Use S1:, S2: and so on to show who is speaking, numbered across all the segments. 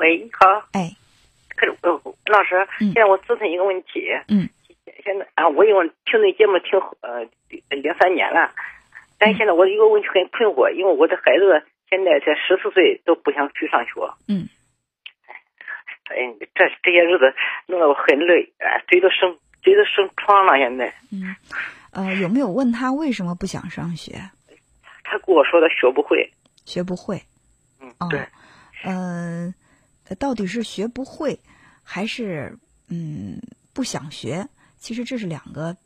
S1: 喂，你好。
S2: 哎，
S1: 可是呃，老师，现在我咨询一个问题。
S2: 嗯。
S1: 现在啊，我因为听那节目听呃两三年了，但现在我一个问题很困惑，因为我的孩子现在才十四岁，都不想去上学。
S2: 嗯。
S1: 哎，这这些日子弄得我很累，哎，嘴都生嘴都生疮了。现在。
S2: 嗯。呃，有没有问他为什么不想上学？
S1: 他跟我说他学不会。
S2: 学不会。
S1: 嗯。对。
S2: 嗯，到底是学不会，还是嗯不想学？其实这是两个，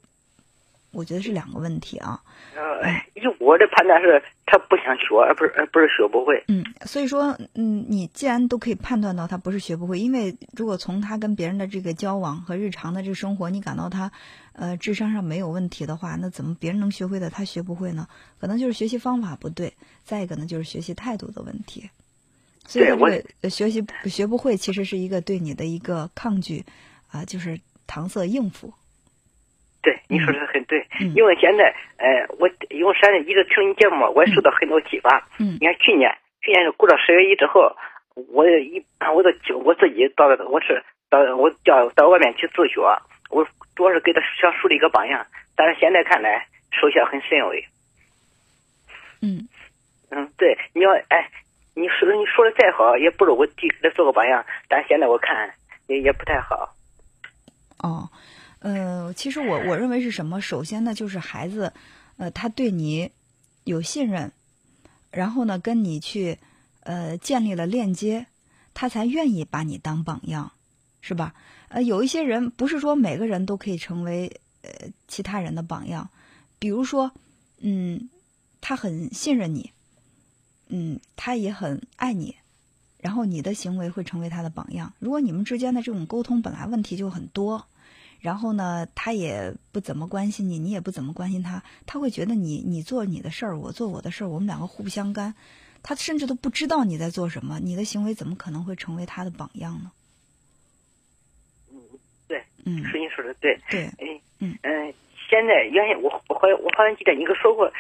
S2: 我觉得是两个问题啊。
S1: 呃，以我的判断是，他不想学，而不是而不是学不会。
S2: 嗯，所以说，嗯，你既然都可以判断到他不是学不会，因为如果从他跟别人的这个交往和日常的这个生活，你感到他呃智商上没有问题的话，那怎么别人能学会的他学不会呢？可能就是学习方法不对，再一个呢就是学习态度的问题。所以这个学习学不会，其实是一个对你的一个抗拒啊，就是搪塞应付。
S1: 对，你说的很对，因为现在，呃，我因为现在一直听你节目，我也受到很多启发。
S2: 嗯，
S1: 你看去年，去年过了十月一之后，我一我都我自己到我是到我叫到外面去自学，我主要是给他想树立一个榜样。但是现在看来，收效很甚微。
S2: 嗯，
S1: 嗯，对，你要哎，你说你说的再好，也不如我弟给他做个榜样。但现在我看也也不太好。
S2: 哦。呃，其实我我认为是什么？首先呢，就是孩子，呃，他对你有信任，然后呢，跟你去呃建立了链接，他才愿意把你当榜样，是吧？呃，有一些人不是说每个人都可以成为呃其他人的榜样，比如说，嗯，他很信任你，嗯，他也很爱你，然后你的行为会成为他的榜样。如果你们之间的这种沟通本来问题就很多。然后呢，他也不怎么关心你，你也不怎么关心他，他会觉得你你做你的事儿，我做我的事儿，我们两个互不相干，他甚至都不知道你在做什么，你的行为怎么可能会成为他的榜样呢？
S1: 嗯，对，
S2: 嗯，
S1: 是你说的对，
S2: 对，
S1: 嗯嗯。现在原先我我好像我好像记得你给说过，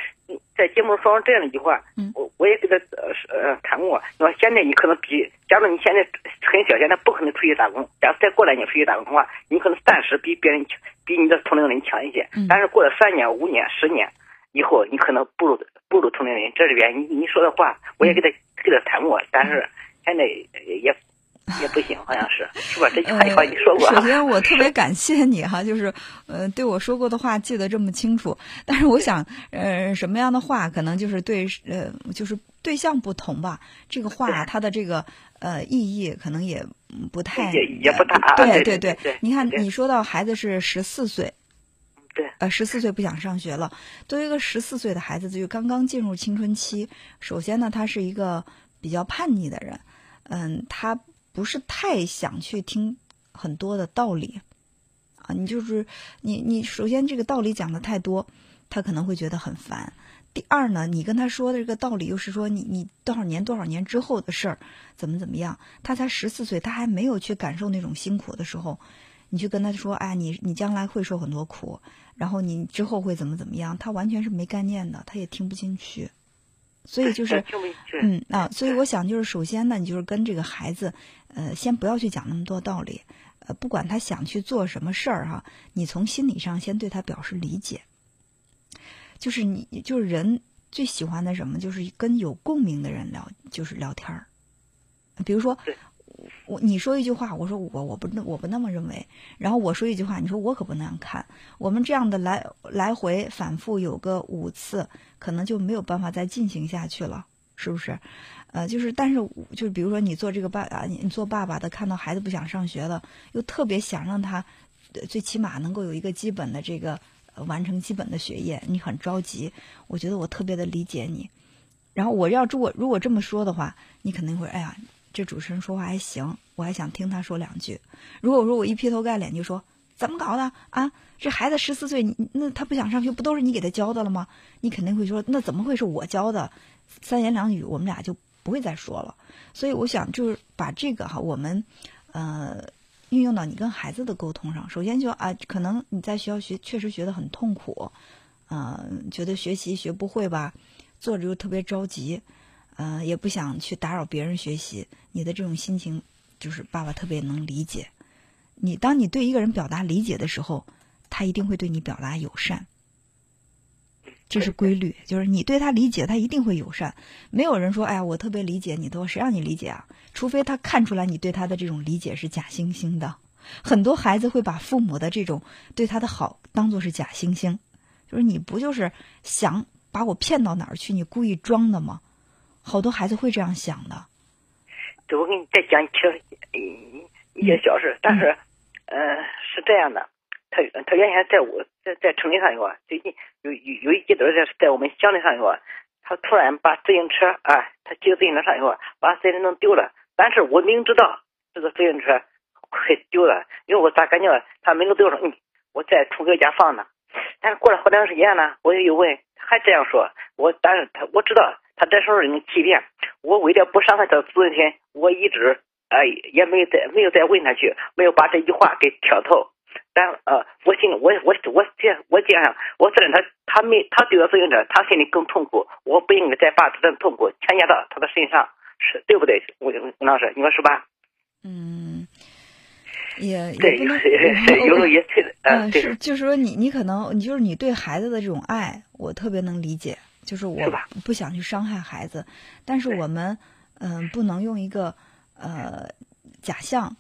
S1: 在节目上说过这样一句话，我我也给他呃呃谈过。你说现在你可能比，假如你现在很小，现在不可能出去打工。假如再过两年出去打工的话，你可能暂时比别人强，比你的同龄人强一些。但是过了三年、五年、十年以后，你可能不如不如同龄人。这里边你你说的话，我也给他给他谈过，但是现在也。也不行，好像是是吧？这句话你好像说过。
S2: 首先，我特别感谢你哈，就是呃，对我说过的话记得这么清楚。但是，我想呃，什么样的话可能就是对呃，就是对象不同吧。这个话它的这个呃意义可能也不太
S1: 也也不大。
S2: 对
S1: 对
S2: 对，你看你说到孩子是十四岁，
S1: 对，
S2: 呃，十四岁不想上学了。作为一个十四岁的孩子，就刚刚进入青春期，首先呢，他是一个比较叛逆的人，嗯，他。不是太想去听很多的道理，啊，你就是你你首先这个道理讲的太多，他可能会觉得很烦。第二呢，你跟他说的这个道理又是说你你多少年多少年之后的事儿，怎么怎么样？他才十四岁，他还没有去感受那种辛苦的时候，你去跟他说，哎，你你将来会受很多苦，然后你之后会怎么怎么样？他完全是没概念的，他也听不进去。所以就是，嗯啊，所以我想就是，首先呢，你就是跟这个孩子，呃，先不要去讲那么多道理，呃，不管他想去做什么事儿哈，你从心理上先对他表示理解。就是你，就是人最喜欢的什么，就是跟有共鸣的人聊，就是聊天儿。比如说。我你说一句话，我说我我不我不那么认为，然后我说一句话，你说我可不那样看。我们这样的来来回反复有个五次，可能就没有办法再进行下去了，是不是？呃，就是但是就是比如说你做这个爸啊，你做爸爸的，看到孩子不想上学了，又特别想让他最起码能够有一个基本的这个呃完成基本的学业，你很着急。我觉得我特别的理解你。然后我要如果如果这么说的话，你肯定会哎呀。这主持人说话还行，我还想听他说两句。如果说我一劈头盖脸就说怎么搞的啊？这孩子十四岁，那他不想上学，不都是你给他教的了吗？你肯定会说那怎么会是我教的？三言两语我们俩就不会再说了。所以我想就是把这个哈，我们呃运用到你跟孩子的沟通上。首先就啊，可能你在学校学确实学得很痛苦，嗯，觉得学习学不会吧，做着又特别着急。呃，也不想去打扰别人学习，你的这种心情就是爸爸特别能理解你。当你对一个人表达理解的时候，他一定会对你表达友善。这是规律，就是你对他理解，他一定会友善。没有人说：“哎呀，我特别理解你。”都谁让你理解啊？除非他看出来你对他的这种理解是假惺惺的。很多孩子会把父母的这种对他的好当做是假惺惺，就是你不就是想把我骗到哪儿去？你故意装的吗？好多孩子会这样想的。
S1: 对，我给你再讲一一一些小事，但是，呃，是这样的。他他原先在我在在城里上学，最近有有有一阶段在在我们乡里上学，他突然把自行车啊，他骑自行车上学，把自行车弄丢了。但是我明知道这个自行车快丢了，因为我咋感觉他没有丢上，嗯，我在同学家放呢。但是过了好长时间呢，我又问，还这样说，我但是他我知道他这时候人欺骗，我为了不伤害他的自尊心，我一直哎也没有再没有再问他去，没有把这句话给挑透。但呃，我心里我我我这我这样，我虽然他他没他丢了自行车，他心里更痛苦。我不应该再把这份痛苦强加到他的身上，是对不对？吴吴老师，你说是吧？
S2: 嗯，也
S1: 对，
S2: 有
S1: 有时候也
S2: 嗯，是就是说你你可能你就是你对孩子的这种爱，我特别能理解。就是我不想去伤害孩子，但是我们嗯不能用一个呃假象。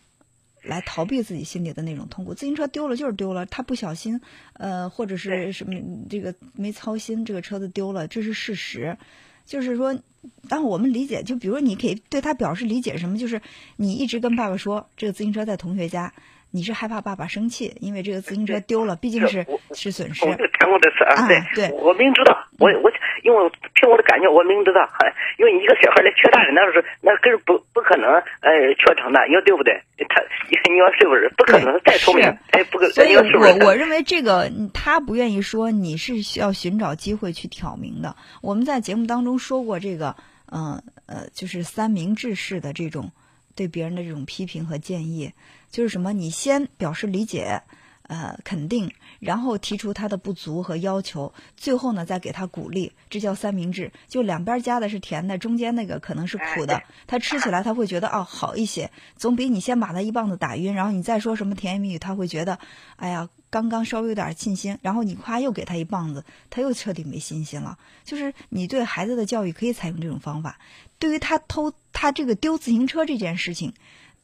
S2: 来逃避自己心里的那种痛苦。自行车丢了就是丢了，他不小心，呃，或者是什么这个没操心，这个车子丢了，这是事实。就是说，当我们理解，就比如你可以对他表示理解什么，就是你一直跟爸爸说，这个自行车在同学家。你是害怕爸爸生气，因为这个自行车丢了，毕竟是是损失。
S1: 我看过这事啊，对
S2: 对，
S1: 我明知道，我我因为凭我的感觉，我明知道，因为一个小孩来缺大人，那是那根是不不可能呃缺成的，你说对不对？他你说是不是？不可能再聪明，哎，不可能。
S2: 所以我我认为这个他不愿意说，你是需要寻找机会去挑明的。我们在节目当中说过这个，嗯呃，就是三明治式的这种对别人的这种批评和建议。就是什么？你先表示理解，呃，肯定，然后提出他的不足和要求，最后呢再给他鼓励，这叫三明治。就两边加的是甜的，中间那个可能是苦的，他吃起来他会觉得哦好一些，总比你先把他一棒子打晕，然后你再说什么甜言蜜语，他会觉得哎呀刚刚稍微有点信心，然后你夸又给他一棒子，他又彻底没信心了。就是你对孩子的教育可以采用这种方法。对于他偷他这个丢自行车这件事情。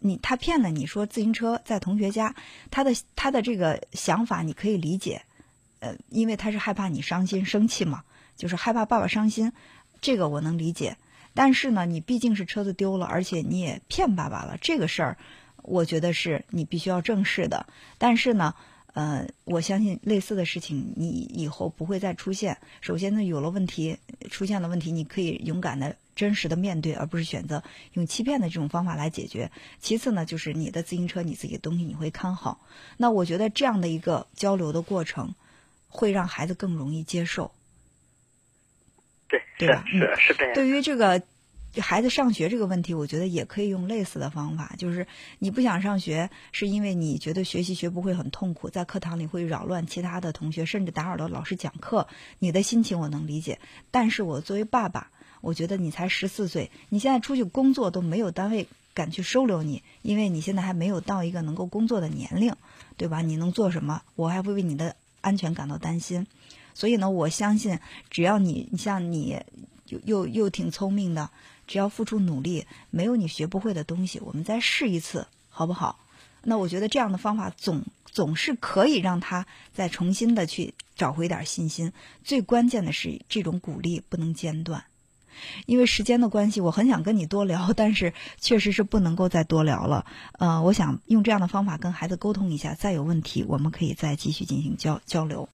S2: 你他骗了你说自行车在同学家，他的他的这个想法你可以理解，呃，因为他是害怕你伤心生气嘛，就是害怕爸爸伤心，这个我能理解。但是呢，你毕竟是车子丢了，而且你也骗爸爸了，这个事儿，我觉得是你必须要正视的。但是呢，呃，我相信类似的事情你以后不会再出现。首先呢，有了问题出现了问题，你可以勇敢的。真实的面对，而不是选择用欺骗的这种方法来解决。其次呢，就是你的自行车，你自己的东西你会看好。那我觉得这样的一个交流的过程，会让孩子更容易接受。
S1: 对，
S2: 对吧？
S1: 是是这样。
S2: 对于这个孩子上学这个问题，我觉得也可以用类似的方法。就是你不想上学，是因为你觉得学习学不会很痛苦，在课堂里会扰乱其他的同学，甚至打扰到老师讲课。你的心情我能理解，但是我作为爸爸。我觉得你才十四岁，你现在出去工作都没有单位敢去收留你，因为你现在还没有到一个能够工作的年龄，对吧？你能做什么？我还会为你的安全感到担心。所以呢，我相信只要你，像你又又又挺聪明的，只要付出努力，没有你学不会的东西。我们再试一次，好不好？那我觉得这样的方法总总是可以让他再重新的去找回点信心。最关键的是，这种鼓励不能间断。因为时间的关系，我很想跟你多聊，但是确实是不能够再多聊了。呃，我想用这样的方法跟孩子沟通一下，再有问题我们可以再继续进行交交流。